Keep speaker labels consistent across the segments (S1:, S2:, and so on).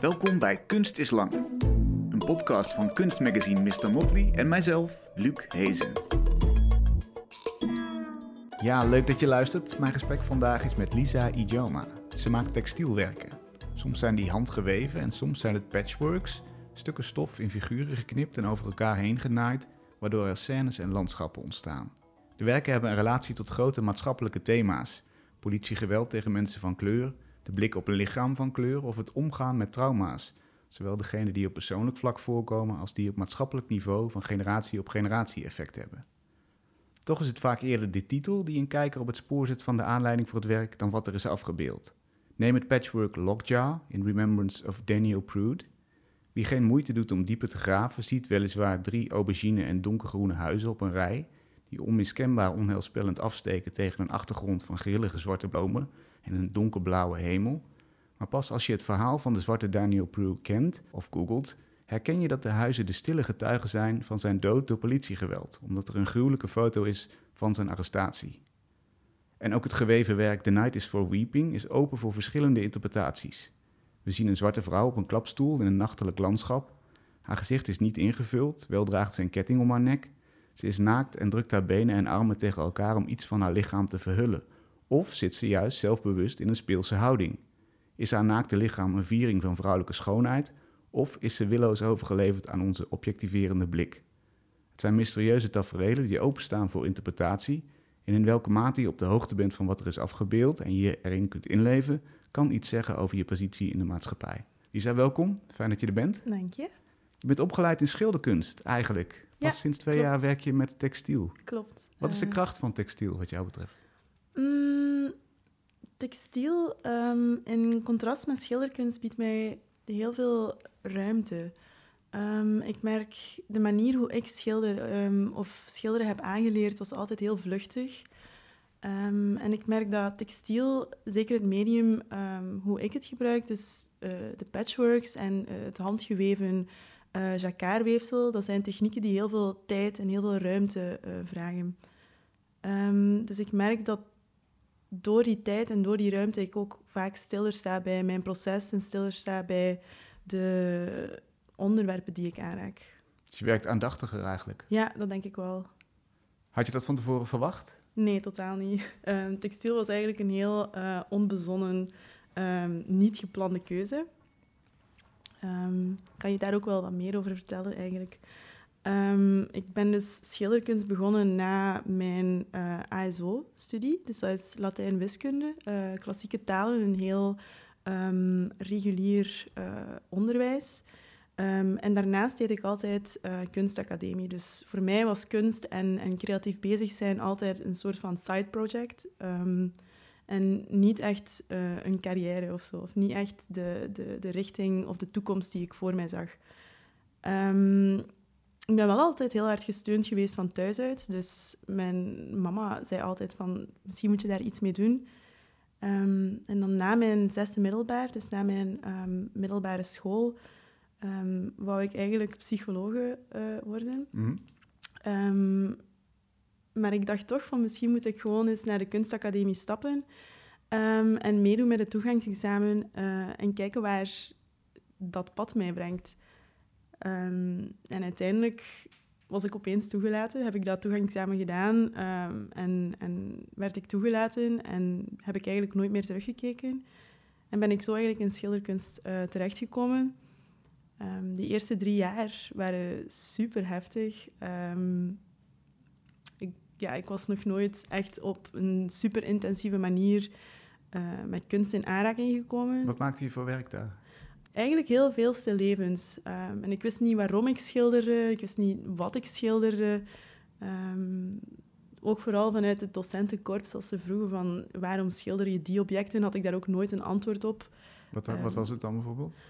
S1: Welkom bij Kunst is Lang. Een podcast van kunstmagazine Mr. Motley en mijzelf, Luc Hezen.
S2: Ja, leuk dat je luistert. Mijn gesprek vandaag is met Lisa Ijoma. Ze maakt textielwerken. Soms zijn die handgeweven en soms zijn het patchworks. Stukken stof in figuren geknipt en over elkaar heen genaaid, waardoor er scènes en landschappen ontstaan. De werken hebben een relatie tot grote maatschappelijke thema's. Politiegeweld tegen mensen van kleur, de blik op een lichaam van kleur of het omgaan met trauma's. Zowel degene die op persoonlijk vlak voorkomen als die op maatschappelijk niveau van generatie op generatie effect hebben. Toch is het vaak eerder de titel die een kijker op het spoor zet van de aanleiding voor het werk dan wat er is afgebeeld. Neem het patchwork Lockjaw in Remembrance of Daniel Prude. Wie geen moeite doet om dieper te graven, ziet weliswaar drie aubergine en donkergroene huizen op een rij, die onmiskenbaar onheilspellend afsteken tegen een achtergrond van grillige zwarte bomen en een donkerblauwe hemel. Maar pas als je het verhaal van de zwarte Daniel Prude kent of googelt, herken je dat de huizen de stille getuigen zijn van zijn dood door politiegeweld, omdat er een gruwelijke foto is van zijn arrestatie. En ook het geweven werk The Night is for Weeping is open voor verschillende interpretaties. We zien een zwarte vrouw op een klapstoel in een nachtelijk landschap. Haar gezicht is niet ingevuld, wel draagt ze een ketting om haar nek. Ze is naakt en drukt haar benen en armen tegen elkaar om iets van haar lichaam te verhullen. Of zit ze juist zelfbewust in een speelse houding? Is haar naakte lichaam een viering van vrouwelijke schoonheid? Of is ze willoos overgeleverd aan onze objectiverende blik? Het zijn mysterieuze taferelen die openstaan voor interpretatie. En in welke mate je op de hoogte bent van wat er is afgebeeld en je erin kunt inleven, kan iets zeggen over je positie in de maatschappij. Lisa, welkom. Fijn dat je er bent.
S3: Dank je.
S2: Je bent opgeleid in schilderkunst, eigenlijk. Pas
S3: Ja,
S2: sinds twee
S3: klopt.
S2: jaar werk je met textiel.
S3: Klopt.
S2: Wat is de
S3: Eh,
S2: kracht van textiel, wat jou betreft?
S3: Mm, textiel ehm, in contrast met schilderkunst biedt mij heel veel ruimte. Ehm, ik merk de manier hoe ik schilder ehm, of schilderen heb aangeleerd was altijd heel vluchtig. En ik merk dat textiel, zeker het medium hoe ik het gebruik, dus eh, de patchworks en eh, het handgeweven eh jacquardweefsel, dat zijn technieken die heel veel tijd en heel veel ruimte vragen. Dus ik merk dat door die tijd en door die ruimte ik ook vaak stiller sta bij mijn proces en stiller sta bij de onderwerpen die ik aanraak.
S2: Dus je werkt aandachtiger eigenlijk.
S3: Ja, dat denk ik wel.
S2: Had je dat van tevoren verwacht?
S3: Nee, totaal niet. Ehm, textiel was eigenlijk een heel eh, onbezonnen, ehm, niet geplande keuze. Ehm, kan je daar ook wel wat meer over vertellen eigenlijk? Ehm, ik ben dus schilderkunst begonnen na mijn eh, ASO-studie. Dus dat is Latijn-wiskunde, eh, klassieke talen, een heel ehm, regulier eh, onderwijs. Ehm, en daarnaast deed ik altijd kunstacademie. Dus voor mij was kunst en, en creatief bezig zijn altijd een soort van side project. En niet echt een carrière of zo. Of niet echt de, de, de richting of de toekomst die ik voor mij zag. Ehm, ik ben wel altijd heel hard gesteund geweest van thuis uit. Dus mijn mama zei altijd van, misschien moet je daar iets mee doen. Ehm, en dan na mijn zesde middelbaar, dus na mijn ehm, middelbare school, ehm, wou ik eigenlijk psychologe eh, worden.
S2: Mhm.
S3: Maar ik dacht toch van misschien moet ik gewoon eens naar de kunstacademie stappen en meedoen met het toegangsexamen eh, en kijken waar dat pad mij brengt. Ehm, en uiteindelijk was ik opeens toegelaten, heb ik dat toegangsexamen gedaan ehm, en, en werd ik toegelaten en heb ik eigenlijk nooit meer teruggekeken. En ben ik zo eigenlijk in schilderkunst eh, terechtgekomen. Ehm, die eerste drie jaar waren super heftig. Ik, ja, ik was nog nooit echt op een super intensieve manier eh, met kunst in aanraking gekomen.
S2: Wat maakte je voor werk daar?
S3: Eigenlijk heel veel levens. Ehm, en ik wist niet waarom ik schilderde, ik wist niet wat ik schilderde. Ehm, ook vooral vanuit het docentenkorps, als ze vroegen van waarom schilder je die objecten, had ik daar ook nooit een antwoord op.
S2: Wat, wat
S3: Ehm,
S2: was het dan bijvoorbeeld?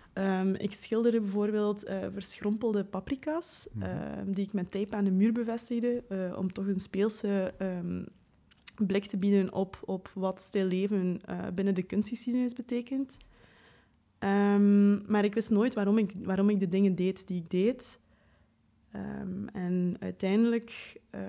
S3: Ik schilderde bijvoorbeeld eh, verschrompelde paprika's,
S2: Mhm.
S3: die ik met tape aan de muur bevestigde, eh, om toch een speelse blik te bieden op, op wat stil leven eh, binnen de kunstgeschiedenis betekent. Ehm, maar ik wist nooit waarom ik, waarom ik de dingen deed die ik deed. Ehm, en uiteindelijk eh,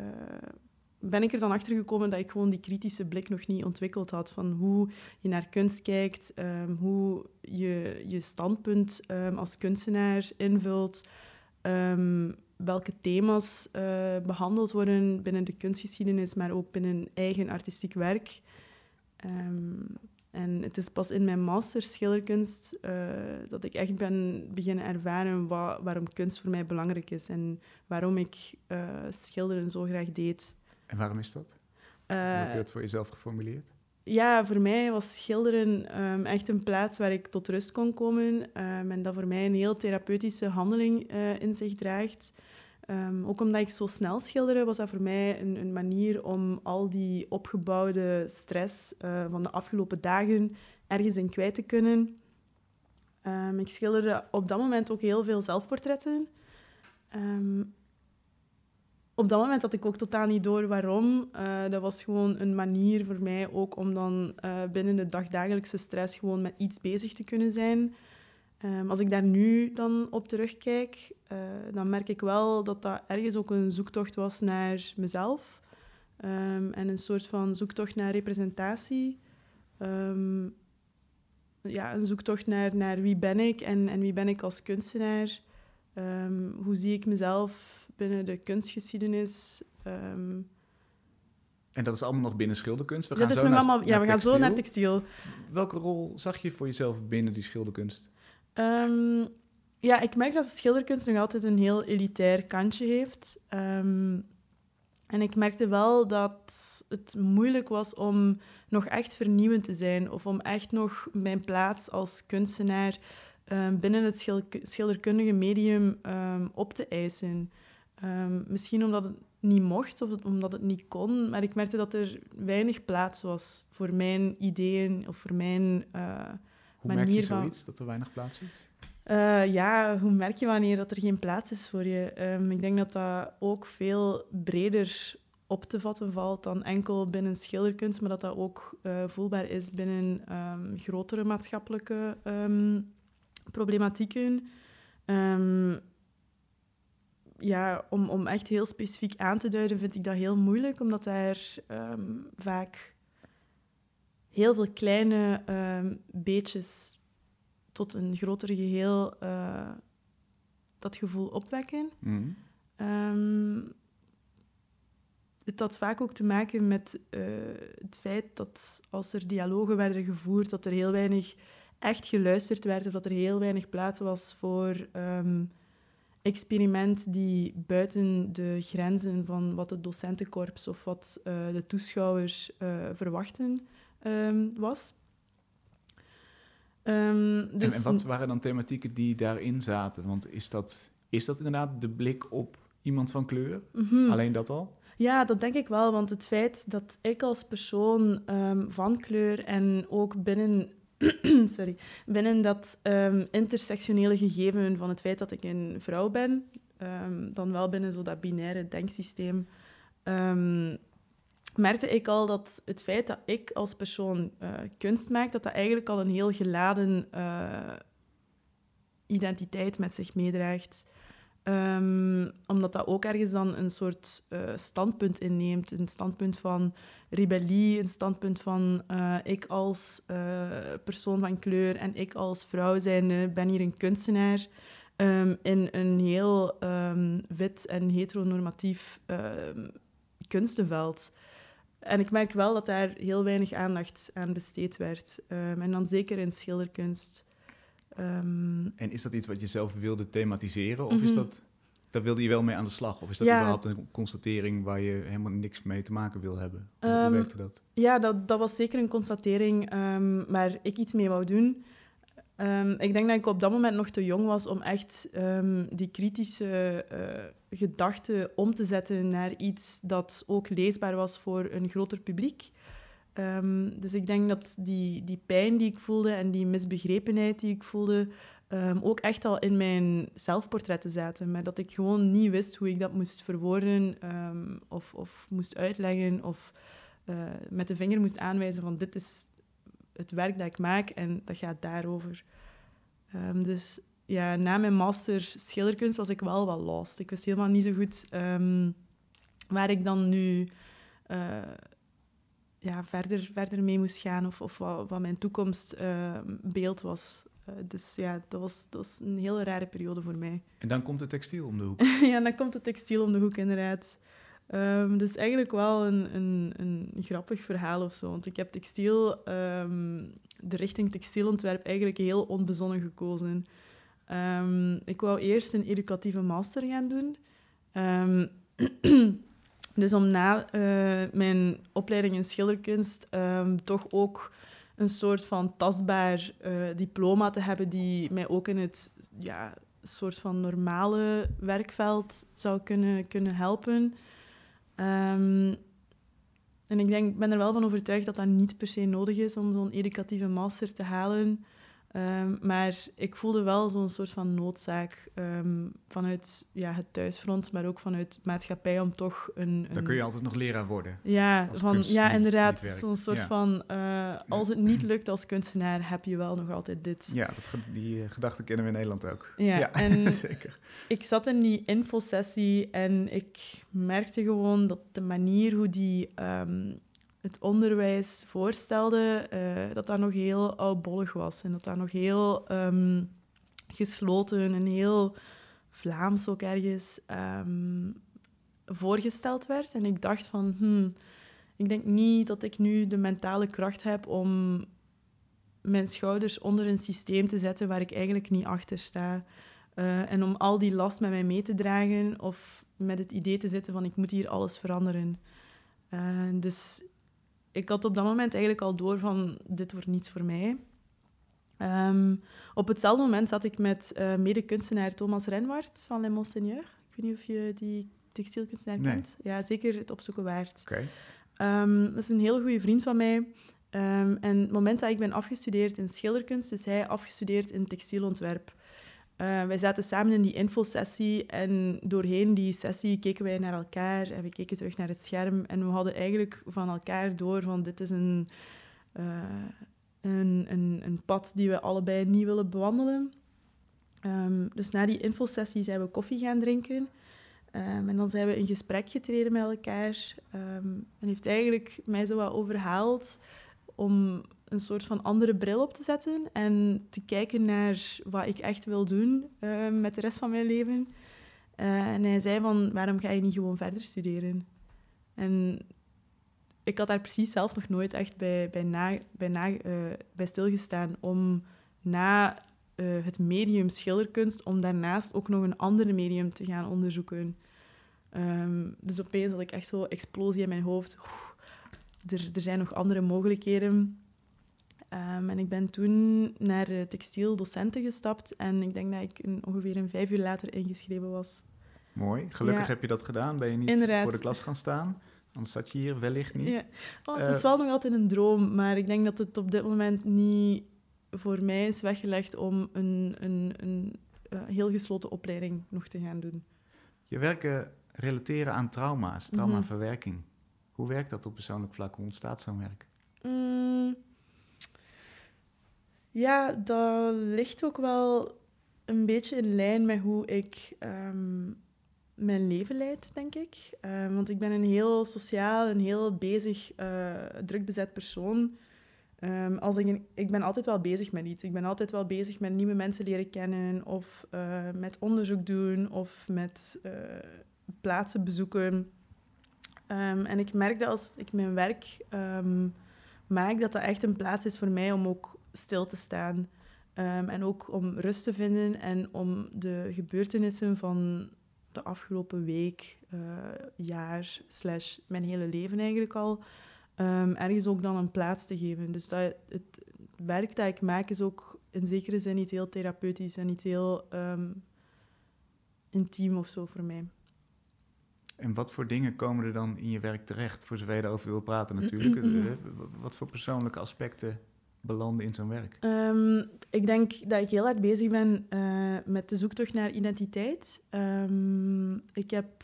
S3: ben ik er dan achter gekomen dat ik gewoon die kritische blik nog niet ontwikkeld had. Van hoe je naar kunst kijkt, ehm, hoe je je standpunt als kunstenaar invult, welke thema's uh, behandeld worden binnen de kunstgeschiedenis, maar ook binnen eigen artistiek werk. En het is pas in mijn master schilderkunst uh, dat ik echt ben beginnen ervaren waarom kunst voor mij belangrijk is en waarom ik uh, schilderen zo graag deed.
S2: En waarom is dat? Hoe heb je dat voor jezelf geformuleerd?
S3: Ja, voor mij was schilderen ehm, echt een plaats waar ik tot rust kon komen. Um, en dat voor mij een heel therapeutische handeling uh, in zich draagt. Um, ook omdat ik zo snel schilderde, was dat voor mij een, een manier om al die opgebouwde stress uh, van de afgelopen dagen ergens in kwijt te kunnen. ik schilderde op dat moment ook heel veel zelfportretten op dat moment had ik ook totaal niet door waarom. Uh, dat was gewoon een manier voor mij ook om dan uh, binnen de dagdagelijkse stress gewoon met iets bezig te kunnen zijn. Um, als ik daar nu dan op terugkijk, uh, dan merk ik wel dat dat ergens ook een zoektocht was naar mezelf. Um, en een soort van zoektocht naar representatie. Um, ja, een zoektocht naar, naar wie ben ik en, en wie ben ik als kunstenaar. hoe zie ik mezelf binnen de kunstgeschiedenis. Ehm,
S2: en dat is allemaal nog binnen schilderkunst?
S3: We gaan dat zo is nog allemaal, ja, we gaan zo naar textiel.
S2: Welke rol zag je voor jezelf binnen die schilderkunst?
S3: Um, ja, ik merk dat schilderkunst nog altijd een heel elitair kantje heeft. Um, en ik merkte wel dat het moeilijk was om nog echt vernieuwend te zijn. Of om echt nog mijn plaats als kunstenaar binnen het schilderkundige medium op te eisen. Misschien omdat het niet mocht of omdat het niet kon, maar ik merkte dat er weinig plaats was voor mijn ideeën of voor mijn uh,
S2: hoe merk je zoiets, dat er weinig plaats is?
S3: Uh, ja, hoe merk je wanneer dat er geen plaats is voor je? Um, ik denk dat dat ook veel breder op te vatten valt dan enkel binnen schilderkunst, maar dat dat ook uh, voelbaar is binnen um, grotere maatschappelijke problematieken ja, om, om echt heel specifiek aan te duiden, vind ik dat heel moeilijk, omdat daar ehm, vaak heel veel kleine um, beetjes tot een groter geheel uh, dat gevoel opwekken. Mm. Um, het had vaak ook te maken met uh, het feit dat als er dialogen werden gevoerd, dat er heel weinig echt geluisterd werd, of dat er heel weinig plaats was voor experiment die buiten de grenzen van wat het docentenkorps of wat uh, de toeschouwers verwachten um, was.
S2: Um, dus... en, en, wat waren dan thematieken die daarin zaten? Want is dat, is dat inderdaad de blik op iemand van kleur? Mm -hmm. Alleen dat al?
S3: Ja, dat denk ik wel. Want het feit dat ik als persoon um, van kleur en ook binnen sorry, binnen dat um, intersectionele gegeven van het feit dat ik een vrouw ben, um, dan wel binnen zo dat binaire denksysteem, merkte ik al dat het feit dat ik als persoon uh, kunst maak, dat dat eigenlijk al een heel geladen uh, identiteit met zich meedraagt. Um, omdat dat ook ergens dan een soort uh, standpunt inneemt. Een standpunt van rebellie, een standpunt van ik als persoon van kleur en ik als vrouw zijn, ben hier een kunstenaar. Um, in een heel um, wit en heteronormatief kunstenveld. En ik merk wel dat daar heel weinig aandacht aan besteed werd. en dan zeker in schilderkunst.
S2: Ehm, en is dat iets wat je zelf wilde thematiseren? Of is mhm. dat, daar wilde je wel mee aan de slag? Of is dat überhaupt een constatering waar je helemaal niks mee te maken wil hebben? Hoe um, werkte dat?
S3: Ja, dat, dat was zeker een constatering waar ik iets mee wou doen. Ik denk dat ik op dat moment nog te jong was om echt die kritische uh, gedachten om te zetten naar iets dat ook leesbaar was voor een groter publiek. Um, dus ik denk dat die, die pijn die ik voelde en die misbegrepenheid die ik voelde, ook echt al in mijn zelfportretten zaten. Maar dat ik gewoon niet wist hoe ik dat moest verwoorden of, of moest uitleggen of uh, met de vinger moest aanwijzen van dit is het werk dat ik maak en dat gaat daarover. dus ja, na mijn master schilderkunst was ik wel wat lost. Ik wist helemaal niet zo goed waar ik dan nu eh, ja, verder, verder mee moest gaan of, of wat, wat mijn toekomstbeeld was. Uh, dus ja, dat was, dat was een hele rare periode voor mij.
S2: En dan komt het textiel om de hoek.
S3: ja, dan komt het textiel om de hoek, inderdaad. Um, dus eigenlijk wel een, een, een grappig verhaal of zo. Want ik heb textiel, um, de richting textielontwerp eigenlijk heel onbezonnen gekozen. Um, ik wou eerst een educatieve master gaan doen. dus om na uh, mijn opleiding in schilderkunst toch ook een soort van tastbaar uh, diploma te hebben die mij ook in het ja, soort van normale werkveld zou kunnen, kunnen helpen. Um, en ik denk, ben er wel van overtuigd dat dat niet per se nodig is om zo'n educatieve master te halen. Um, maar ik voelde wel zo'n soort van noodzaak um, vanuit ja, het thuisfront, maar ook vanuit maatschappij om toch een... een...
S2: Dan kun je altijd nog leraar worden.
S3: Ja, van, ja inderdaad. Zo'n soort ja. van, uh, als het niet lukt als kunstenaar, heb je wel nog altijd dit.
S2: Ja, dat, die uh, gedachte kennen we in Nederland ook.
S3: Ja, ja en zeker. Ik zat in die infosessie en ik merkte gewoon dat de manier hoe die... Um, het onderwijs voorstelde, uh, dat dat nog heel oudbollig was. En dat dat nog heel um, gesloten en heel Vlaams ook ergens um, voorgesteld werd. En ik dacht van, hmm, ik denk niet dat ik nu de mentale kracht heb om mijn schouders onder een systeem te zetten waar ik eigenlijk niet achter sta. Uh, en om al die last met mij mee te dragen of met het idee te zitten van ik moet hier alles veranderen. Uh, dus ik had op dat moment eigenlijk al door van dit wordt niets voor mij. Um, op hetzelfde moment zat ik met uh, mede-kunstenaar Thomas Renwaard van Les Monseigneur. Ik weet niet of je die textielkunstenaar nee. kent. Ja, zeker het opzoeken waard.
S2: Okay.
S3: Um, dat is een hele goede vriend van mij. Um, en het moment dat ik ben afgestudeerd in schilderkunst, is hij afgestudeerd in textielontwerp. Uh, wij zaten samen in die infosessie en doorheen die sessie keken wij naar elkaar en we keken terug naar het scherm. En we hadden eigenlijk van elkaar door van dit is een, uh, een, een, pad die we allebei niet willen bewandelen. Um, dus na die infosessie zijn we koffie gaan drinken. Um, en dan zijn we in gesprek getreden met elkaar. Um, en heeft eigenlijk mij zo wat overhaald om een soort van andere bril op te zetten en te kijken naar wat ik echt wil doen uh, met de rest van mijn leven. Uh, en hij zei van, waarom ga je niet gewoon verder studeren? En ik had daar precies zelf nog nooit echt bij, bij, na, bij, na, uh, bij stilgestaan om na het medium schilderkunst, om daarnaast ook nog een ander medium te gaan onderzoeken. Um, dus opeens had ik echt zo explosie in mijn hoofd. Er, er zijn nog andere mogelijkheden. Um, en ik ben toen naar uh, textieldocenten gestapt en ik denk dat ik een, ongeveer een vijf uur later ingeschreven was.
S2: Mooi, gelukkig ja. heb je dat gedaan. Ben je niet Inderdaad. voor de klas gaan staan? Anders zat je hier wellicht niet. Ja.
S3: Oh, het uh, is wel nog altijd een droom, maar ik denk dat het op dit moment niet voor mij is weggelegd om een, een, een uh, heel gesloten opleiding nog te gaan doen.
S2: Je werken relateren aan trauma's, traumaverwerking. Mm -hmm. Hoe werkt dat op persoonlijk vlak? Hoe ontstaat zo'n werk?
S3: Mm, ja, dat ligt ook wel een beetje in lijn met hoe ik um, mijn leven leid, denk ik. Um, want ik ben een heel sociaal en heel bezig, uh, druk bezet persoon. Um, als ik, ik ben altijd wel bezig met iets. Ik ben altijd wel bezig met nieuwe mensen leren kennen, of uh, met onderzoek doen, of met uh, plaatsen bezoeken. en ik merk dat als ik mijn werk maak, dat dat echt een plaats is voor mij om ook stil te staan. Um, en ook om rust te vinden en om de gebeurtenissen van de afgelopen week, uh, jaar, slash mijn hele leven eigenlijk al, um, ergens ook dan een plaats te geven. Dus dat, het werk dat ik maak is ook in zekere zin niet heel therapeutisch en niet heel um, intiem of zo voor mij.
S2: En wat voor dingen komen er dan in je werk terecht, voor zover je daarover wil praten natuurlijk? Eh, wat voor persoonlijke aspecten belanden in zo'n werk?
S3: Um, ik denk dat ik heel hard bezig ben uh, met de zoektocht naar identiteit. Um, ik heb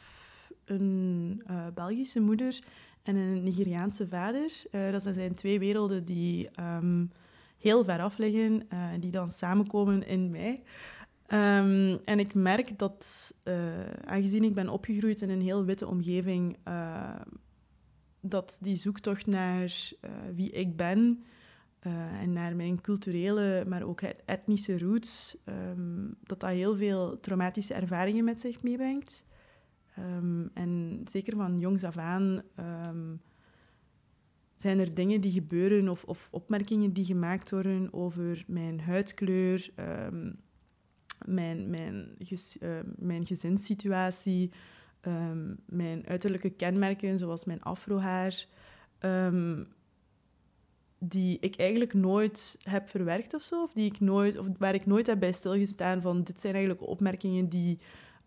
S3: een uh, Belgische moeder en een Nigeriaanse vader. Uh, dat zijn twee werelden die um, heel ver af liggen, die dan samenkomen in mij. En ik merk dat, aangezien ik ben opgegroeid in een heel witte omgeving, dat die zoektocht naar eh, wie ik ben eh, en naar mijn culturele, maar ook etnische roots, ehm, dat dat heel veel traumatische ervaringen met zich meebrengt. Ehm, en zeker van jongs af aan ehm, zijn er dingen die gebeuren of, of, opmerkingen die gemaakt worden over mijn huidskleur, mijn, mijn, mijn gezinssituatie, mijn uiterlijke kenmerken, zoals mijn afrohaar die ik eigenlijk nooit heb verwerkt of zo, of, die ik nooit, of waar ik nooit heb bij stilgestaan van dit zijn eigenlijk opmerkingen die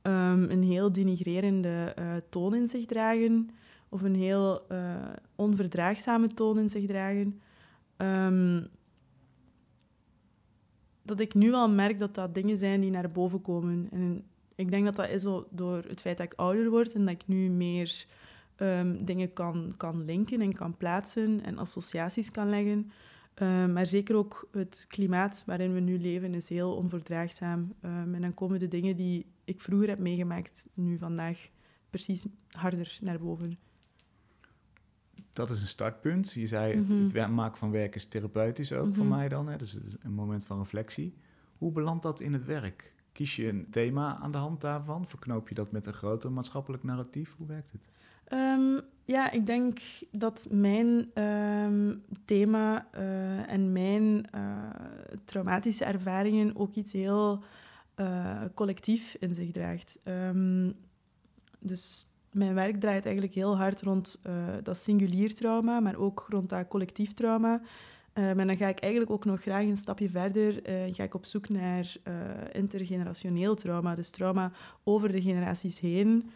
S3: ehm, een heel denigrerende uh, toon in zich dragen, of een heel uh, onverdraagzame toon in zich dragen. Um, dat ik nu al merk dat dat dingen zijn die naar boven komen. En ik denk dat dat is door het feit dat ik ouder word en dat ik nu meer um, dingen kan, kan linken en kan plaatsen en associaties kan leggen. Um, maar zeker ook het klimaat waarin we nu leven is heel onverdraagzaam. Um, en dan komen de dingen die ik vroeger heb meegemaakt, nu vandaag precies harder naar boven.
S2: Dat is een startpunt. Je zei, het, mm het maken van werk is therapeutisch ook voor mhm. mij dan. Hè? Dus het is een moment van reflectie. Hoe belandt dat in het werk? Kies je een thema aan de hand daarvan? Verknoop je dat met een groter maatschappelijk narratief? Hoe werkt het?
S3: Um, ja, ik denk dat mijn um, thema uh, en mijn uh, traumatische ervaringen ook iets heel uh, collectief in zich draagt. Um, dus mijn werk draait eigenlijk heel hard rond dat singulier trauma, maar ook rond dat collectief trauma. en dan ga ik eigenlijk ook nog graag een stapje verder. ga ik op zoek naar intergenerationeel trauma, dus trauma over de generaties heen.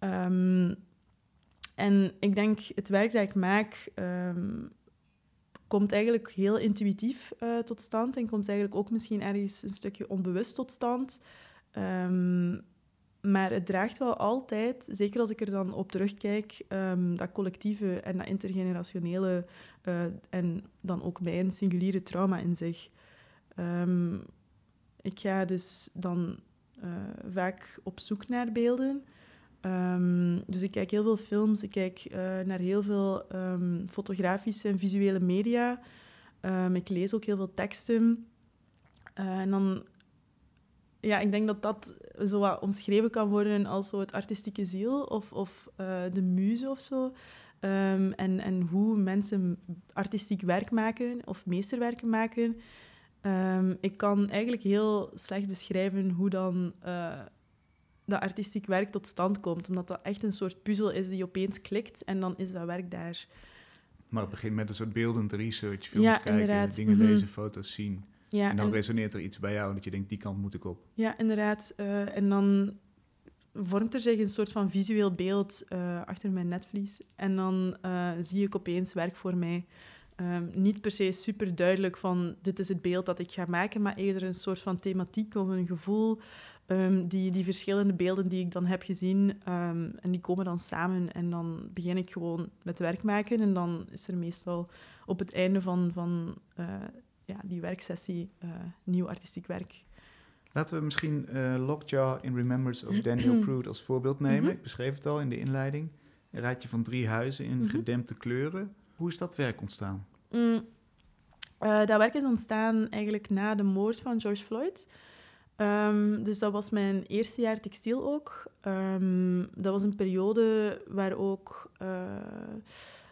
S3: Um, en ik denk, het werk dat ik maak um, komt eigenlijk heel intuïtief uh, tot stand en komt eigenlijk ook misschien ergens een stukje onbewust tot stand. Um, maar het draagt wel altijd, zeker als ik er dan op terugkijk, um, dat collectieve en dat intergenerationele uh, en dan ook mijn singuliere trauma in zich. ik ga dus dan uh, vaak op zoek naar beelden. Um, dus ik kijk heel veel films, ik kijk uh, naar heel veel um, fotografische en visuele media. Um, ik lees ook heel veel teksten. Uh, en dan, ja, ik denk dat dat zo wat omschreven kan worden als zo het artistieke ziel of, of uh, de muze of zo. en, en hoe mensen artistiek werk maken of meesterwerken maken. ik kan eigenlijk heel slecht beschrijven hoe dan dat artistiek werk tot stand komt. Omdat dat echt een soort puzzel is die opeens klikt en dan is dat werk daar.
S2: Maar het begint met een soort beeldend research, films ja, kijken, inderdaad. dingen mhm. lezen, foto's zien. Ja, en dan resoneert er iets bij jou dat je denkt, die kant moet ik op.
S3: Ja, inderdaad. Uh, en dan vormt er zich een soort van visueel beeld uh, achter mijn netvlies. En dan uh, zie ik opeens werk voor mij. Um, niet per se super duidelijk van dit is het beeld dat ik ga maken, maar eerder een soort van thematiek of een gevoel Um, die, die verschillende beelden die ik dan heb gezien, um, en die komen dan samen en dan begin ik gewoon met werk maken en dan is er meestal op het einde van, van uh, ja, die werksessie uh, nieuw artistiek werk.
S2: Laten we misschien uh, Lockjaw in Remembrance of Daniel Prude als voorbeeld nemen. Mhm. Ik beschreef het al in de inleiding. Een rijtje van drie huizen in mm gedempte kleuren. Hoe is dat werk ontstaan?
S3: Mm, dat werk is ontstaan eigenlijk na de moord van George Floyd. Um, dus dat was mijn eerste jaar textiel ook. Um, dat was een periode waar ook uh,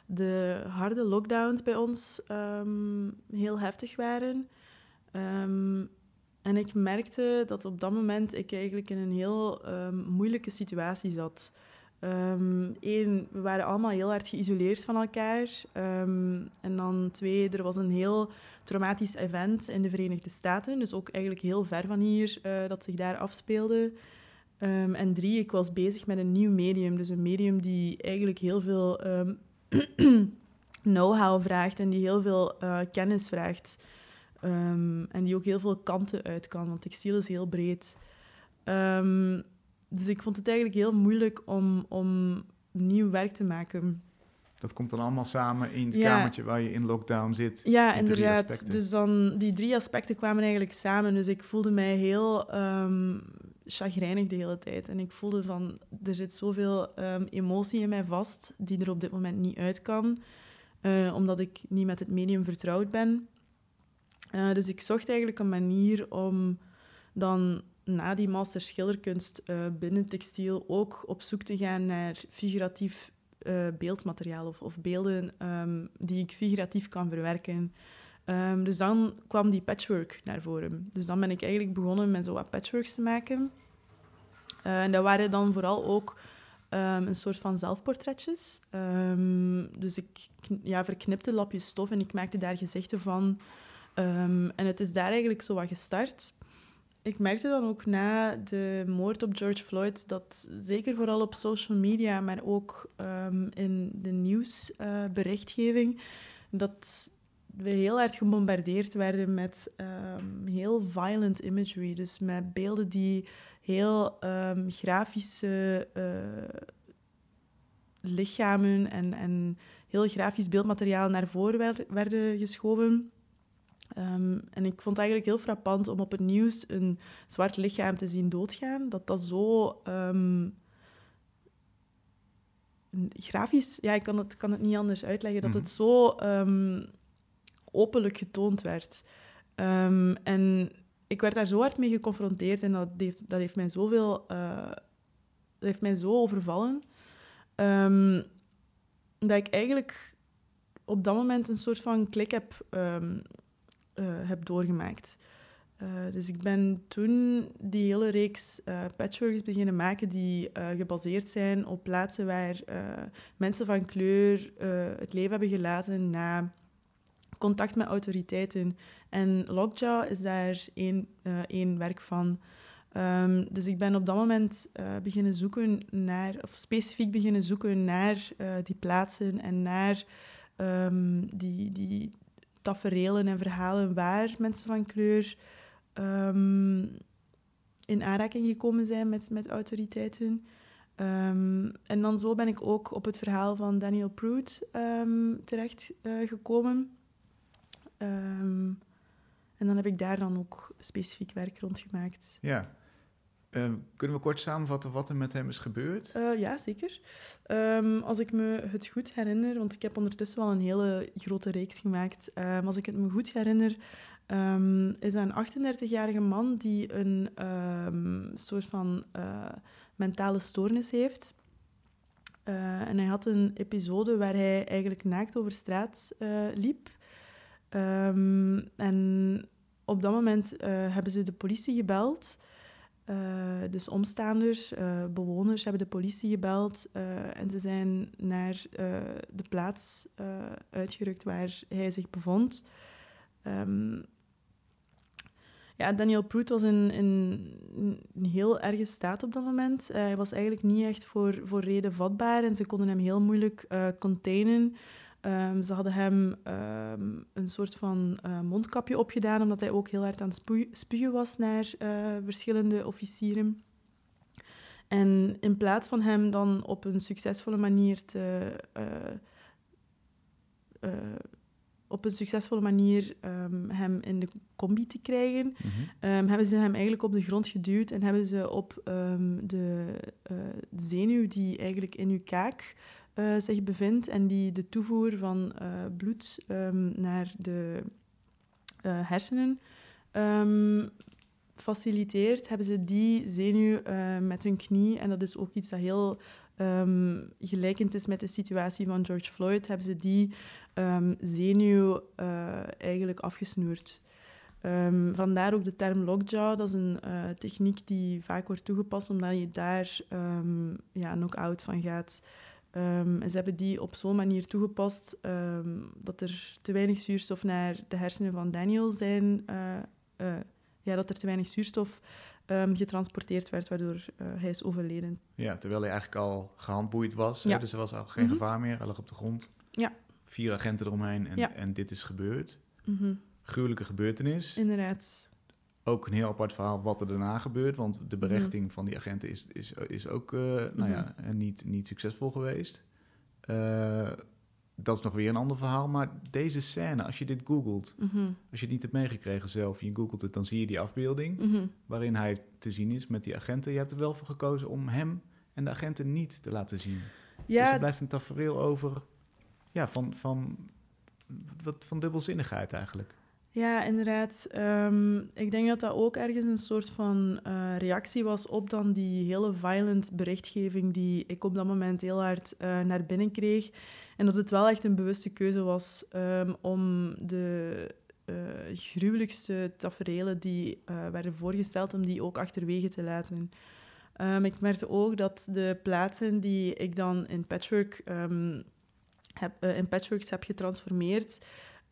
S3: de harde lockdowns bij ons um, heel heftig waren. en ik merkte dat op dat moment ik eigenlijk in een heel moeilijke situatie zat. Eén, we waren allemaal heel hard geïsoleerd van elkaar. en dan twee, er was een heel traumatisch event in de Verenigde Staten. Dus ook eigenlijk heel ver van hier uh, dat zich daar afspeelde. Um, en drie, ik was bezig met een nieuw medium. Dus een medium die eigenlijk heel veel um, know-how vraagt en die heel veel uh, kennis vraagt. Um, en die ook heel veel kanten uit kan, want textiel is heel breed. Dus ik vond het eigenlijk heel moeilijk om, om nieuw werk te maken
S2: dat komt dan allemaal samen in het kamertje waar je in lockdown zit.
S3: Ja, inderdaad. Dus dan die drie aspecten kwamen eigenlijk samen. Dus ik voelde mij heel, um, chagrijnig de hele tijd. En ik voelde van, er zit zoveel ehm, emotie in mij vast die er op dit moment niet uit kan, eh, omdat ik niet met het medium vertrouwd ben. Eh, dus ik zocht eigenlijk een manier om dan na die master schilderkunst uh, binnen textiel ook op zoek te gaan naar figuratief beeldmateriaal of, of beelden ehm, die ik figuratief kan verwerken. Ehm, dus dan kwam die patchwork naar voren. Dus dan ben ik eigenlijk begonnen met zo wat patchworks te maken. Uh, en dat waren dan vooral ook um, een soort van zelfportretjes. Dus ik ja, verknipte lapjes stof en ik maakte daar gezichten van. en het is daar eigenlijk zo wat gestart. Ik merkte dan ook na de moord op George Floyd dat zeker vooral op social media, maar ook in de nieuwsberichtgeving, uh, dat we heel hard gebombardeerd werden met um, heel violent imagery. Dus met beelden die heel um, grafische uh, lichamen en, en heel grafisch beeldmateriaal naar voren werd, werden geschoven. Um, en ik vond het eigenlijk heel frappant om op het nieuws een zwart lichaam te zien doodgaan. Dat dat zo grafisch, ja, ik kan het, kan het niet anders uitleggen, dat het mhm. zo openlijk getoond werd. En ik werd daar zo hard mee geconfronteerd en dat heeft, dat heeft mij zoveel... Uh, dat heeft mij zo overvallen. Dat ik eigenlijk op dat moment een soort van klik heb, um, heb doorgemaakt. Uh, dus ik ben toen die hele reeks uh, patchworks beginnen maken die gebaseerd zijn op plaatsen waar mensen van kleur het leven hebben gelaten na contact met autoriteiten. En Lockjaw is daar één, één werk van. Um, dus ik ben op dat moment beginnen zoeken naar, of specifiek beginnen zoeken naar die plaatsen en naar um, die, die taferelen en verhalen waar mensen van kleur um, in aanraking gekomen zijn met, met autoriteiten. en dan zo ben ik ook op het verhaal van Daniel Prout terecht gekomen. Um, en dan heb ik daar dan ook specifiek werk rond gemaakt.
S2: Ja. Uh, kunnen we kort samenvatten wat er met hem is gebeurd?
S3: Uh, ja, zeker. Um, als ik me het goed herinner, want ik heb ondertussen wel een hele grote reeks gemaakt. Um, als ik het me goed herinner, is dat een 38-jarige man die een soort van uh, mentale stoornis heeft. Eh, en hij had een episode waar hij eigenlijk naakt over straat liep. En op dat moment hebben ze de politie gebeld. Uh, dus omstaanders, uh, bewoners hebben de politie gebeld en ze zijn naar de plaats uitgerukt waar hij zich bevond. Um, ja, Daniel Prout was in, in, een heel erge staat op dat moment. hij was eigenlijk niet echt voor, voor reden vatbaar en ze konden hem heel moeilijk containen. Um, ze hadden hem um, een soort van uh, mondkapje opgedaan, omdat hij ook heel hard aan het spugen was naar uh, verschillende officieren. En in plaats van hem dan op een succesvolle manier te, uh, op een succesvolle manier um, hem in de combi te krijgen, mm -hmm. hebben ze hem eigenlijk op de grond geduwd en hebben ze op de zenuw die eigenlijk in uw kaak uh, zich bevindt en die de toevoer van uh, bloed um, naar de uh, hersenen um, faciliteert, hebben ze die zenuw met hun knie, en dat is ook iets dat heel um, gelijkend is met de situatie van George Floyd, hebben ze die zenuw eigenlijk afgesnoerd. Vandaar ook de term lockjaw. Dat is een techniek die vaak wordt toegepast omdat je daar um, ja, knock-out van gaat. Um, en ze hebben die op zo'n manier toegepast um, dat er te weinig zuurstof naar de hersenen van Daniel zijn. Uh, uh, ja, dat er te weinig zuurstof um, getransporteerd werd, waardoor uh, hij is overleden.
S2: Ja, terwijl hij eigenlijk al gehandboeid was. Ja. Dus er was al geen mm -hmm. gevaar meer. Hij lag op de grond.
S3: Ja.
S2: Vier agenten eromheen en, ja. en dit is gebeurd. Mm -hmm. Gruwelijke gebeurtenis.
S3: Inderdaad
S2: ook een heel apart verhaal wat er daarna gebeurt. Want de berechting van die agenten is, is, is ook uh, nou ja, mhm. niet, niet succesvol geweest. Uh, dat is nog weer een ander verhaal. Maar deze scène, als je dit googelt,
S3: Mhm.
S2: als je het niet hebt meegekregen zelf, je googelt het, dan zie je die afbeelding
S3: Mhm.
S2: waarin hij te zien is met die agenten. Je hebt er wel voor gekozen om hem en de agenten niet te laten zien. Dus er blijft een tafereel over, ja, van, van, wat, van dubbelzinnigheid eigenlijk.
S3: Ja, inderdaad. Ehm, ik denk dat dat ook ergens een soort van eh, reactie was op dan die hele violent berichtgeving die ik op dat moment heel hard eh, naar binnen kreeg. En dat het wel echt een bewuste keuze was ehm, om de eh, gruwelijkste taferelen die werden voorgesteld, om die ook achterwege te laten. Ehm, ik merkte ook dat de plaatsen die ik dan in patchwork, heb, in patchworks heb getransformeerd,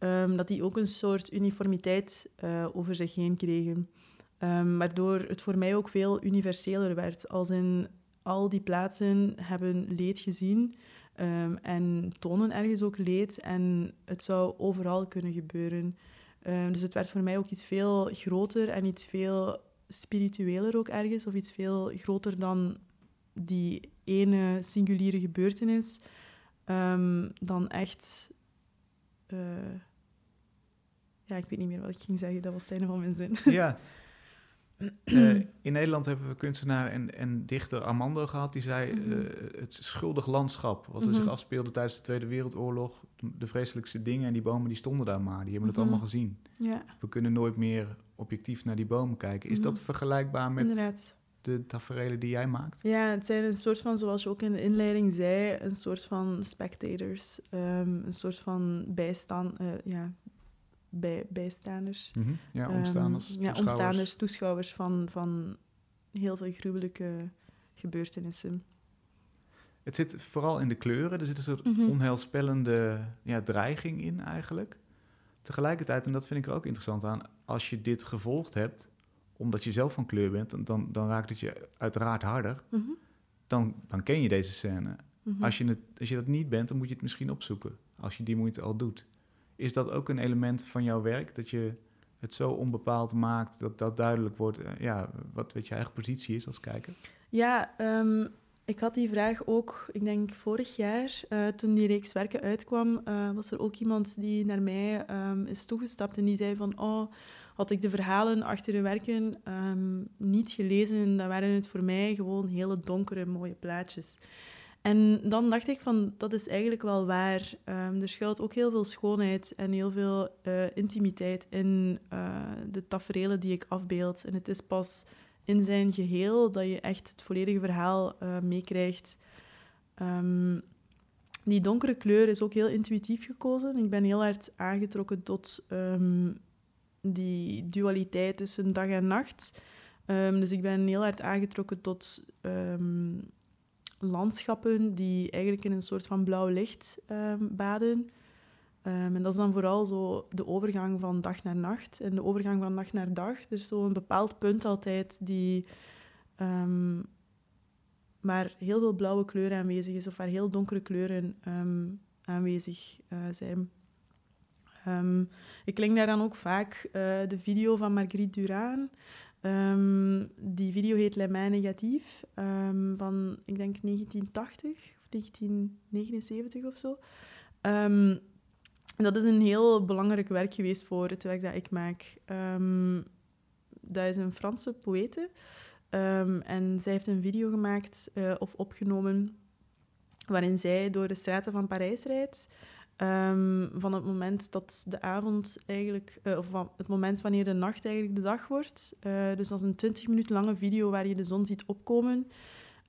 S3: Ehm, dat die ook een soort uniformiteit eh, over zich heen kregen. Ehm, waardoor het voor mij ook veel universeler werd. Als in al die plaatsen hebben leed gezien ehm, en tonen ergens ook leed. En het zou overal kunnen gebeuren. Dus het werd voor mij ook iets veel groter en iets veel spiritueler ook ergens. Of iets veel groter dan die ene singuliere gebeurtenis. Dan echt... eh, ja, ik weet niet meer wat ik ging zeggen. Dat was het einde van mijn zin.
S2: Ja. Eh, in Nederland hebben we kunstenaar en, en dichter Armando gehad. Die zei
S3: Mhm.
S2: eh, het schuldig landschap. Wat er
S3: Mhm.
S2: zich afspeelde tijdens de Tweede Wereldoorlog. De vreselijkste dingen. En die bomen die stonden daar maar. Die hebben het
S3: Mhm.
S2: allemaal gezien.
S3: Ja,
S2: We kunnen nooit meer objectief naar die bomen kijken. Is dat vergelijkbaar met
S3: inderdaad.
S2: de taferelen die jij maakt?
S3: Ja, het zijn een soort van, zoals je ook in de inleiding zei, een soort van spectators. Ehm, een soort van bijstaan, eh, ja, bij, bijstaanders.
S2: Mhm. Ja,
S3: Ehm,
S2: omstaanders.
S3: ja,
S2: toeschouwers.
S3: omstaanders, toeschouwers van, van heel veel gruwelijke gebeurtenissen.
S2: Het zit vooral in de kleuren. Er zit een soort
S3: Mhm.
S2: onheilspellende ja, dreiging in eigenlijk. Tegelijkertijd, en dat vind ik er ook interessant aan, als je dit gevolgd hebt, omdat je zelf van kleur bent, dan, dan, raakt het je uiteraard harder.
S3: Mhm,
S2: Dan, dan ken je deze scène. Als, je het, als je dat niet bent, dan moet je het misschien opzoeken. Als je die moeite al doet. Is dat ook een element van jouw werk? Dat je het zo onbepaald maakt dat dat duidelijk wordt, eh, ja, wat, wat je eigen positie is als kijker?
S3: Ja, ehm, ik had die vraag ook, ik denk vorig jaar, eh, toen die reeks werken uitkwam, eh, was er ook iemand die naar mij ehm, is toegestapt en die zei van, oh, had ik de verhalen achter de werken ehm, niet gelezen, dan waren het voor mij gewoon hele donkere, mooie plaatjes. En dan dacht ik van, dat is eigenlijk wel waar. Ehm, er schuilt ook heel veel schoonheid en heel veel eh, intimiteit in eh, de taferelen die ik afbeeld. En het is pas in zijn geheel dat je echt het volledige verhaal eh, meekrijgt. Ehm, die donkere kleur is ook heel intuïtief gekozen. Ik ben heel hard aangetrokken tot ehm, die dualiteit tussen dag en nacht. Dus ik ben heel hard aangetrokken tot landschappen die eigenlijk in een soort van blauw licht ehm, baden. Ehm, en dat is dan vooral zo de overgang van dag naar nacht en de overgang van nacht naar dag. Er is zo'n bepaald punt altijd die ehm, waar heel veel blauwe kleur aanwezig is of waar heel donkere kleuren aanwezig eh, zijn. Ik link daar dan ook vaak eh, de video van Marguerite Duraan. Ehm, die video heet Les Mains Negatief, ehm, van ik denk 1980 of 1979 of zo. Ehm, dat is een heel belangrijk werk geweest voor het werk dat ik maak. Dat is een Franse poëte. En zij heeft een video gemaakt eh, of opgenomen waarin zij door de straten van Parijs rijdt. Ehm, van het moment dat de avond eigenlijk, eh, of van het moment wanneer de nacht eigenlijk de dag wordt. Eh, dus dat is een 20 minuten lange video waar je de zon ziet opkomen.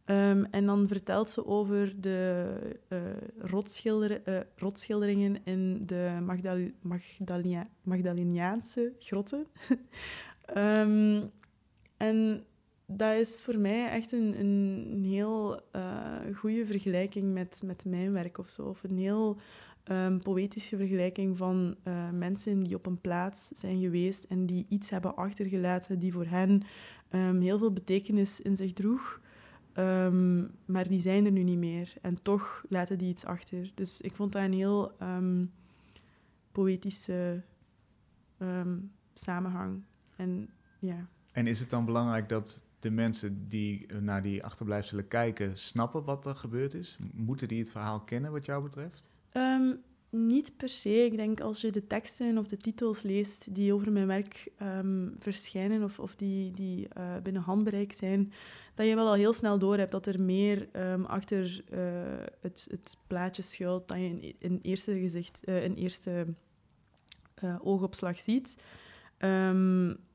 S3: Ehm, en dan vertelt ze over de eh, rotschilder, rotschilderingen in de Magdal grotten. Ehm, en dat is voor mij echt een, een, heel uh, goede vergelijking met, met mijn werk of zo. Of een heel um, poëtische vergelijking van uh, mensen die op een plaats zijn geweest en die iets hebben achtergelaten die voor hen um, heel veel betekenis in zich droeg. Um, maar die zijn er nu niet meer. En toch laten die iets achter. Dus ik vond dat een heel poëtische samenhang. En, ja.
S2: en is het dan belangrijk dat de mensen die naar die achterblijfselen kijken, snappen wat er gebeurd is? Moeten die het verhaal kennen wat jou betreft?
S3: Ehm, niet per se. Ik denk als je de teksten of de titels leest die over mijn werk ehm, verschijnen of, of die, die uh, binnen handbereik zijn, dat je wel al heel snel door hebt dat er meer um, achter uh, het, het plaatje schuilt dan je in, eerste, gezicht, uh, in eerste oogopslag ziet.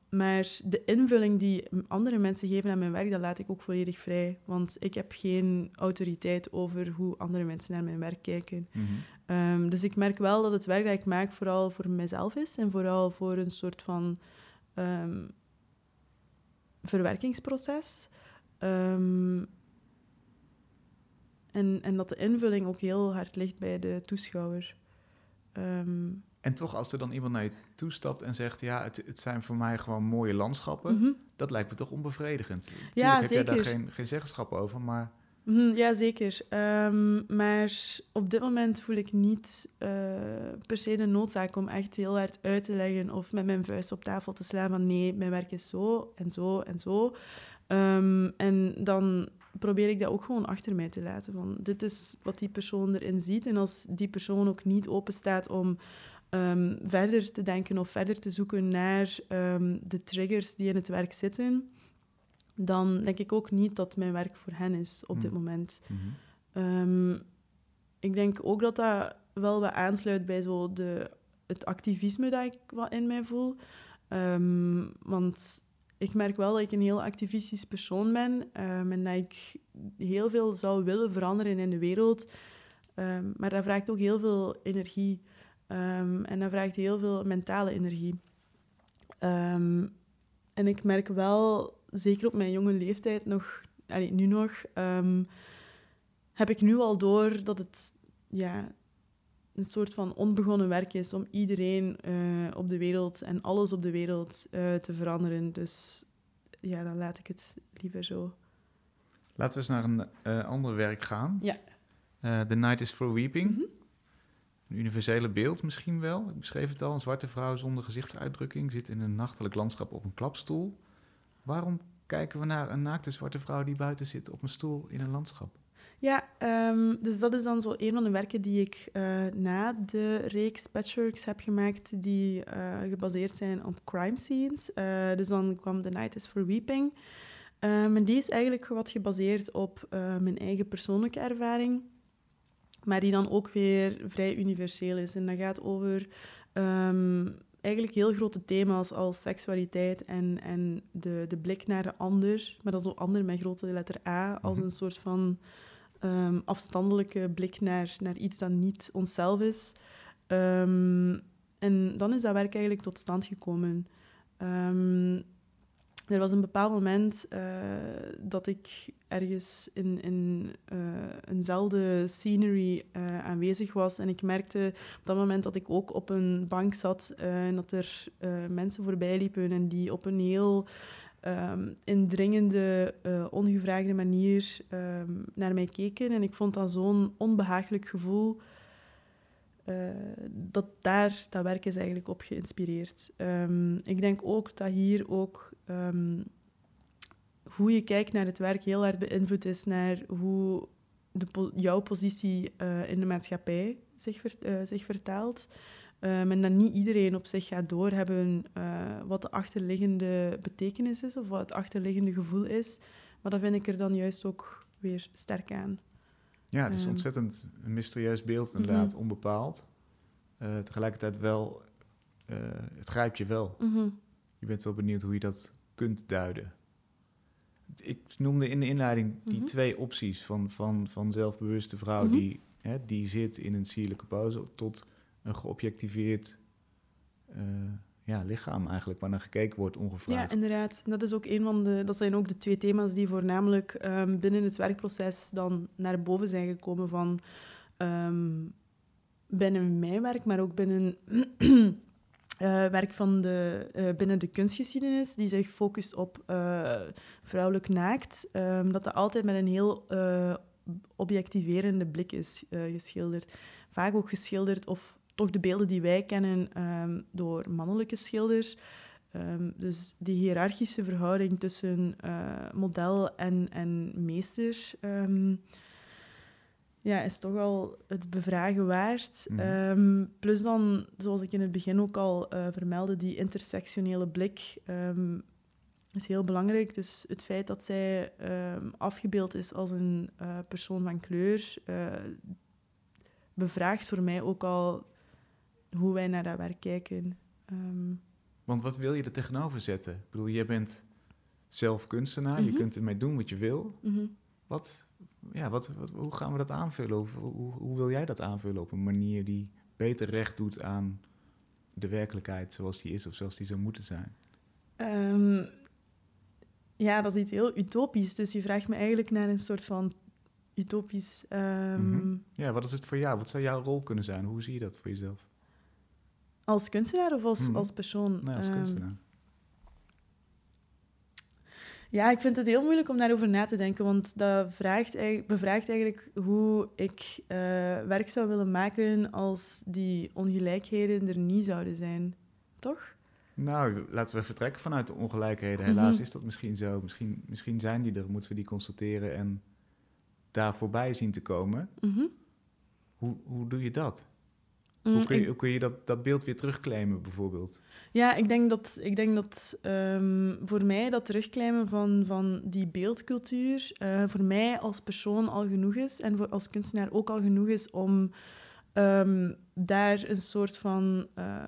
S3: Maar de invulling die andere mensen geven aan mijn werk, dat laat ik ook volledig vrij. Want ik heb geen autoriteit over hoe andere mensen naar mijn werk kijken.
S2: Mhm.
S3: Um, dus ik merk wel dat het werk dat ik maak vooral voor mezelf is en vooral voor een soort van um, verwerkingsproces. Um, en, en dat de invulling ook heel hard ligt bij de toeschouwer.
S2: En toch, als er dan iemand naar je toestapt en zegt: Ja, het, het zijn voor mij gewoon mooie landschappen,
S3: Mhm.
S2: dat lijkt me toch onbevredigend.
S3: Ja,
S2: Tuurlijk heb jij daar geen, geen zeggenschap over, maar.
S3: Mhm, ja, zeker. Ehm, maar op dit moment voel ik niet eh, per se de noodzaak om echt heel hard uit te leggen of met mijn vuist op tafel te slaan van nee, mijn werk is zo en zo en zo. Ehm, en dan probeer ik dat ook gewoon achter mij te laten. Van, dit is wat die persoon erin ziet. En als die persoon ook niet open staat om ehm, verder te denken of verder te zoeken naar ehm, de triggers die in het werk zitten, dan denk ik ook niet dat mijn werk voor hen is op dit
S2: Hmm.
S3: moment.
S2: Mhm.
S3: Ehm, ik denk ook dat dat wel wat aansluit bij zo de, het activisme dat ik wat in mij voel. Want ik merk wel dat ik een heel activistisch persoon ben en dat ik heel veel zou willen veranderen in de wereld. Maar dat vraagt ook heel veel energie Ehm, en dat vraagt heel veel mentale energie. Ehm, en ik merk wel, zeker op mijn jonge leeftijd nog, allee, nu nog, ehm, heb ik nu al door dat het ja, een soort van onbegonnen werk is om iedereen eh, op de wereld en alles op de wereld eh, te veranderen. Dus ja, dan laat ik het liever zo.
S2: Laten we eens naar een eh, ander werk gaan.
S3: Ja.
S2: The Night is for Weeping.
S3: Mhm.
S2: Een universele beeld misschien wel. Ik beschreef het al. Een zwarte vrouw zonder gezichtsuitdrukking zit in een nachtelijk landschap op een klapstoel. Waarom kijken we naar een naakte zwarte vrouw die buiten zit op een stoel in een landschap?
S3: Ja, ehm, dus dat is dan zo een van de werken die ik eh, na de reeks patchworks heb gemaakt, die eh, gebaseerd zijn op crime scenes. Eh, dus dan kwam The Night is for Weeping. Ehm, en die is eigenlijk wat gebaseerd op mijn eigen persoonlijke ervaring, maar die dan ook weer vrij universeel is. En dat gaat over ehm, eigenlijk heel grote thema's als seksualiteit en, en de, de blik naar de ander, maar dan zo ander met grote letter A, als
S2: Mhm.
S3: een soort van ehm, afstandelijke blik naar, naar iets dat niet onszelf is. Ehm, en dan is dat werk eigenlijk tot stand gekomen. Er was een bepaald moment eh, dat ik ergens in, in eh, eenzelfde scenery eh, aanwezig was. En ik merkte op dat moment dat ik ook op een bank zat en dat er mensen voorbij liepen en die op een heel ehm, indringende, ongevraagde manier ehm, naar mij keken. En ik vond dat zo'n onbehagelijk gevoel. dat daar dat werk is eigenlijk op geïnspireerd. Ehm, ik denk ook dat hier ook ehm, hoe je kijkt naar het werk heel erg beïnvloed is naar hoe de jouw positie eh, in de maatschappij zich, ver- eh, zich vertaalt. Ehm, en dat niet iedereen op zich gaat doorhebben eh wat de achterliggende betekenis is of wat het achterliggende gevoel is. Maar dat vind ik er dan juist ook weer sterk aan.
S2: Ja, het is
S3: Ehm.
S2: ontzettend een mysterieus beeld, inderdaad, onbepaald. Eh, tegelijkertijd wel, het grijpt je wel.
S3: Mhm.
S2: Je bent wel benieuwd hoe je dat kunt duiden. Ik noemde in de inleiding die
S3: Mhm.
S2: twee opties van, van, van zelfbewuste vrouw
S3: Mhm.
S2: die, hè, die zit in een sierlijke pose tot een geobjectiveerd eh, ja, lichaam eigenlijk, waar naar gekeken wordt
S3: Ja,
S2: ongevraagd.
S3: inderdaad. Dat, is ook een van de, dat zijn ook de twee thema's die voornamelijk ehm, binnen het werkproces dan naar boven zijn gekomen van ehm, binnen mijn werk, maar ook binnen eh, werk van de, eh, binnen de kunstgeschiedenis, die zich focust op eh, vrouwelijk naakt. ehm, dat dat altijd met een heel objectiverende blik is geschilderd. Vaak ook geschilderd, of toch de beelden die wij kennen, ehm, door mannelijke schilders. Ehm, dus die hiërarchische verhouding tussen model en, en meester, ja, is toch al het bevragen waard.
S2: Mhm.
S3: Ehm, plus dan, zoals ik in het begin ook al eh, vermeldde, die intersectionele blik ehm, is heel belangrijk. Dus het feit dat zij ehm, afgebeeld is als een eh, persoon van kleur, eh, bevraagt voor mij ook al hoe wij naar dat werk kijken.
S2: Want wat wil je er tegenover zetten? Ik bedoel, jij bent zelf kunstenaar, je
S3: Mhm.
S2: kunt ermee doen wat je wil.
S3: mhm.
S2: Wat, ja, wat, wat- hoe gaan we dat aanvullen? Of hoe, hoe wil jij dat aanvullen op een manier die beter recht doet aan de werkelijkheid zoals die is of zoals die zou moeten zijn?
S3: Ehm, ja, dat is iets heel utopisch. Dus je vraagt me eigenlijk naar een soort van utopisch. ehm,
S2: Mhm. Ja, wat is het voor jou? Wat zou jouw rol kunnen zijn? Hoe zie je dat voor jezelf?
S3: Als kunstenaar of als,
S2: Mhm.
S3: als persoon?
S2: Nou, als
S3: Ehm,
S2: kunstenaar.
S3: Ja, ik vind het heel moeilijk om daarover na te denken, want dat vraagt, bevraagt eigenlijk hoe ik eh, werk zou willen maken als die ongelijkheden er niet zouden zijn. Toch?
S2: Nou, laten we vertrekken vanuit de ongelijkheden. Helaas
S3: Mhm.
S2: is dat misschien zo. Misschien, misschien zijn die er, moeten we die constateren en daar voorbij zien te komen.
S3: Mhm.
S2: Hoe, hoe doe je dat?
S3: Mm,
S2: Hoe kun je,
S3: ik-
S2: hoe kun je dat, dat beeld weer terugclaimen, bijvoorbeeld?
S3: Ja, ik denk dat, ik denk dat ehm, voor mij dat terugklimmen van, van die beeldcultuur eh, voor mij als persoon al genoeg is en voor, als kunstenaar ook al genoeg is om ehm, daar een soort van, eh,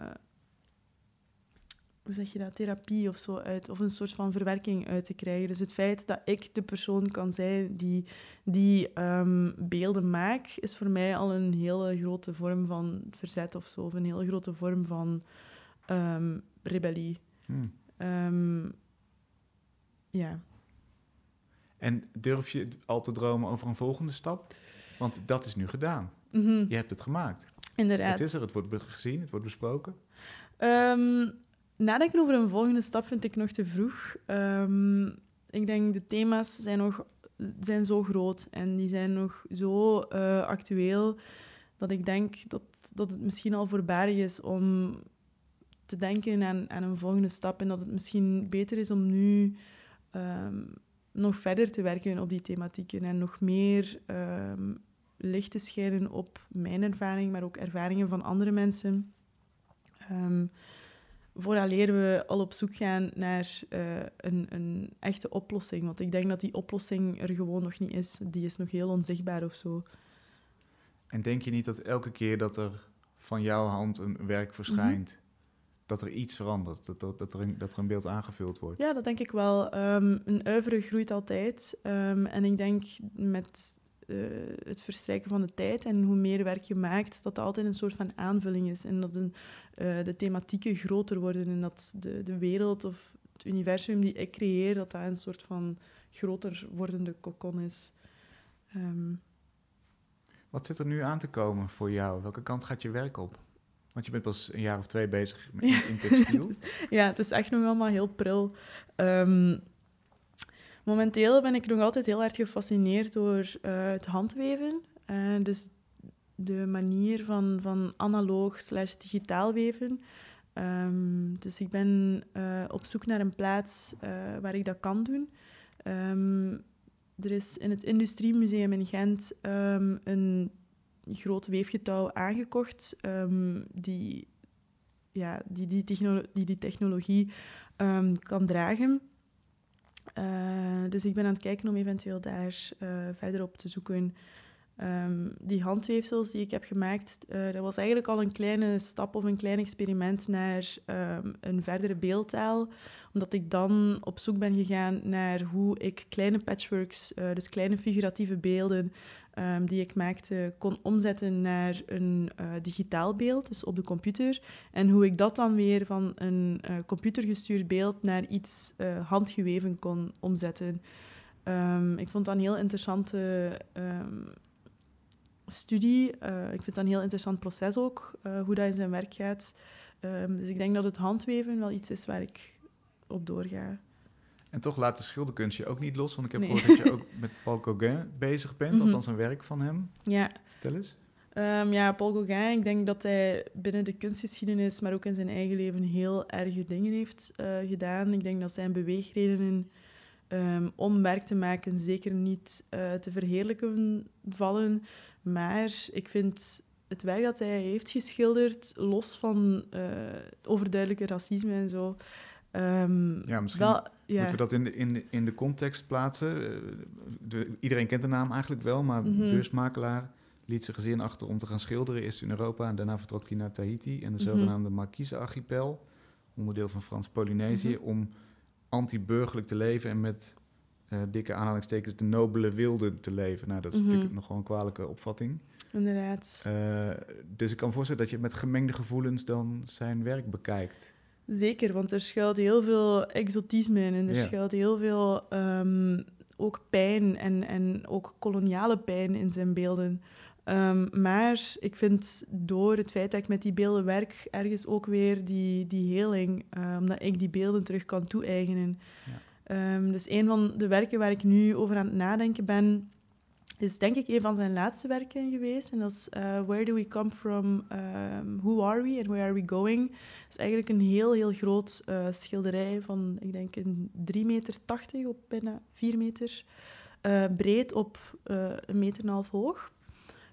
S3: hoe zeg je dat, therapie of zo uit, of een soort van verwerking uit te krijgen. Dus het feit dat ik de persoon kan zijn die die ehm, beelden maakt, is voor mij al een hele grote vorm van verzet of zo, of een hele grote vorm van ehm, rebellie.
S2: Hm.
S3: Ehm, ja.
S2: En durf je al te dromen over een volgende stap? Want dat is nu gedaan.
S3: Mhm,
S2: Je hebt het gemaakt.
S3: Inderdaad.
S2: Het is er, het wordt gezien, het wordt besproken.
S3: Nadenken over een volgende stap vind ik nog te vroeg. Ehm, ik denk de thema's zijn nog zijn zo groot en die zijn nog zo eh, actueel dat ik denk dat, dat het misschien al voorbarig is om te denken aan, aan een volgende stap en dat het misschien beter is om nu ehm, nog verder te werken op die thematieken en nog meer ehm, licht te schijnen op mijn ervaring, maar ook ervaringen van andere mensen. Vooraleer we al op zoek gaan naar eh, een, een echte oplossing. Want ik denk dat die oplossing er gewoon nog niet is. Die is nog heel onzichtbaar of zo.
S2: En denk je niet dat elke keer dat er van jouw hand een werk verschijnt,
S3: Mhm.
S2: dat er iets verandert? Dat, dat, dat, er, een, dat er een beeld aangevuld wordt?
S3: Ja, dat denk ik wel. Ehm, een uivere groeit altijd. Ehm, en ik denk met eh, het verstrijken van de tijd en hoe meer werk je maakt, dat dat altijd een soort van aanvulling is. En dat een, eh, de thematieken groter worden en dat de, de wereld of het universum die ik creëer, dat dat een soort van groter wordende kokon is. Ehm,
S2: Wat zit er nu aan te komen voor jou? Welke kant gaat je werk op? Want je bent pas een jaar of twee bezig met,
S3: Ja.
S2: in textiel.
S3: ja, het is echt nog allemaal heel pril. Ehm, momenteel ben ik nog altijd heel erg gefascineerd door eh, het handweven. Eh, dus de manier van, van analoog slash digitaal weven. Ehm, dus ik ben eh, op zoek naar een plaats waar ik dat kan doen. Ehm, er is in het Industriemuseum in Gent ehm, een groot weefgetouw aangekocht die, ja, die, die, technolo- die die technologie kan dragen. Eh, dus ik ben aan het kijken om eventueel daar eh, verder op te zoeken. Ehm, die handweefsels die ik heb gemaakt, eh, dat was eigenlijk al een kleine stap of een klein experiment naar ehm, een verdere beeldtaal. Omdat ik dan op zoek ben gegaan naar hoe ik kleine patchworks, dus kleine figuratieve beelden, ehm, die ik maakte, kon omzetten naar een eh, digitaal beeld, dus op de computer. En hoe ik dat dan weer van een eh, computergestuurd beeld naar iets eh, handgeweven kon omzetten. Ehm, ik vond dat een heel interessante ehm, studie. Ik vind dat een heel interessant proces ook, hoe dat in zijn werk gaat. Dus ik denk dat het handweven wel iets is waar ik op doorga.
S2: En toch laat de schilderkunst je ook niet los. Want ik heb
S3: Nee.
S2: gehoord dat je ook met Paul Gauguin bezig bent.
S3: Mhm.
S2: Althans een werk van hem.
S3: Ja,
S2: Vertel eens.
S3: Ehm, ja, Paul Gauguin, ik denk dat hij binnen de kunstgeschiedenis, maar ook in zijn eigen leven, heel erge dingen heeft eh, gedaan. Ik denk dat zijn beweegredenen ehm, om werk te maken zeker niet eh, te verheerlijken vallen. Maar ik vind het werk dat hij heeft geschilderd, los van uh, overduidelijke racisme en zo. Um,
S2: ja, misschien wel, ja. moeten we dat in de, in de, in de context plaatsen. Eh, de, iedereen kent de naam eigenlijk wel, maar mm -hmm. beursmakelaar liet zijn gezin achter om te gaan schilderen. Eerst in Europa en daarna vertrok hij naar Tahiti en de mhm. zogenaamde Marquise-archipel, onderdeel van Frans-Polynesië, mhm. om anti-burgerlijk te leven en met uh, dikke aanhalingstekens de nobele wilde te leven. Nou, dat is mhm. natuurlijk nog wel een kwalijke opvatting.
S3: Inderdaad. Uh,
S2: dus ik kan me voorstellen dat je met gemengde gevoelens dan zijn werk bekijkt.
S3: Zeker, want er schuilt heel veel exotisme in en er ja. schuilt heel veel um, ook pijn en, en ook koloniale pijn in zijn beelden. Um, maar ik vind door het feit dat ik met die beelden werk, ergens ook weer die, die heling, uh, omdat ik die beelden terug kan toe-eigenen. Ja. Um, dus een van de werken waar ik nu over aan het nadenken ben, is denk ik een van zijn laatste werken geweest. En dat is uh, Where Do We Come From, um, Who Are We and Where Are We Going. Dat is eigenlijk een heel, heel groot uh, schilderij van, ik denk, een 3,80 meter op bijna 4 meter. Uh, breed op een meter en een half hoog.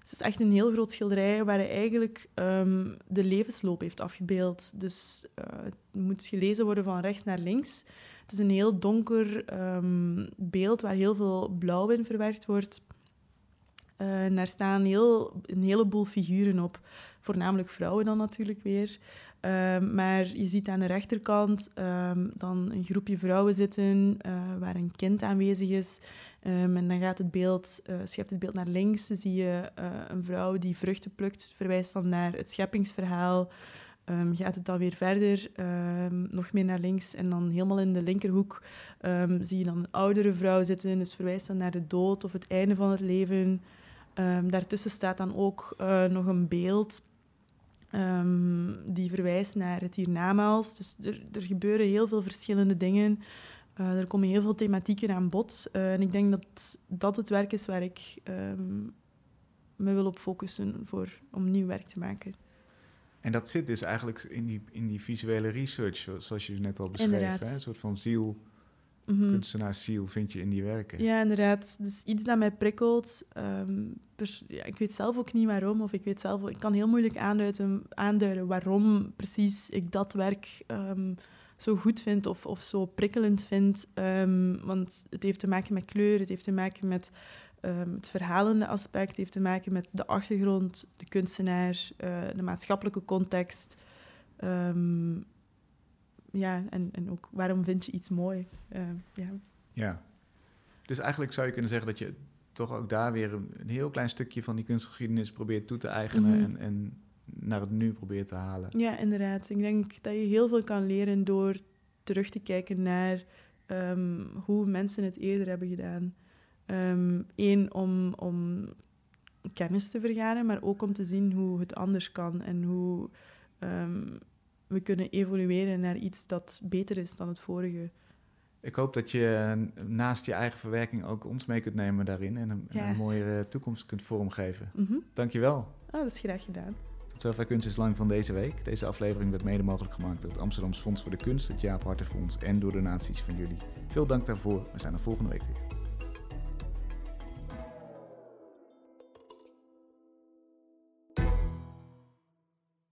S3: Dus het is echt een heel groot schilderij waar hij eigenlijk um, de levensloop heeft afgebeeld. Dus het moet gelezen worden van rechts naar links. Het is een heel donker um, beeld waar heel veel blauw in verwerkt wordt. En daar staan heel, een heleboel figuren op. Voornamelijk vrouwen dan natuurlijk weer. Uh, maar je ziet aan de rechterkant um, dan een groepje vrouwen zitten uh, waar een kind aanwezig is. Um, en dan gaat het beeld, uh, schuift het beeld naar links. Dan zie je een vrouw die vruchten plukt, verwijst dan naar het scheppingsverhaal. Gaat het dan weer verder, nog meer naar links. En dan helemaal in de linkerhoek zie je dan een oudere vrouw zitten. Dus verwijst dan naar de dood of het einde van het leven. Um, daartussen staat dan ook uh, nog een beeld um, die verwijst naar het hiernamaals. Dus er, er gebeuren heel veel verschillende dingen. Uh, er komen heel veel thematieken aan bod. Uh, en ik denk dat dat het werk is waar ik um, me wil op focussen voor, om nieuw werk te maken.
S2: En dat zit dus eigenlijk in die, in die visuele research, zoals je net al beschreef. Hè? Een soort van ziel mm-hmm. kunstenaarsziel vind je in die werken.
S3: Ja, inderdaad. Dus iets dat mij prikkelt. Um, ja, ik weet zelf ook niet waarom, of ik weet zelf, ik kan heel moeilijk aanduiden, aanduiden waarom precies ik dat werk um, zo goed vind of, of zo prikkelend vind. Um, want het heeft te maken met kleur, het heeft te maken met het verhalende aspect, het heeft te maken met de achtergrond, de kunstenaar, uh, de maatschappelijke context. Um, ja, en, en ook waarom vind je iets mooi? Uh, ja.
S2: ja. Dus eigenlijk zou je kunnen zeggen dat je toch ook daar weer een, een heel klein stukje van die kunstgeschiedenis probeert toe te eigenen mm -hmm. en, en naar het nu probeert te halen.
S3: Ja, inderdaad. Ik denk dat je heel veel kan leren door terug te kijken naar um, hoe mensen het eerder hebben gedaan. Eén, um, om, om kennis te vergaren, maar ook om te zien hoe het anders kan en hoe um, we kunnen evolueren naar iets dat beter is dan het vorige.
S2: Ik hoop dat je naast je eigen verwerking ook ons mee kunt nemen daarin en een, ja. een mooiere toekomst kunt vormgeven. Mm -hmm. Dankjewel.
S3: Oh, dat is graag gedaan.
S2: Tot zover Kunst is Lang van deze week. Deze aflevering werd mede mogelijk gemaakt door het Amsterdamse Fonds voor de Kunst, het Jaap Hartenfonds en door donaties van jullie. Veel dank daarvoor. We zijn er volgende week weer.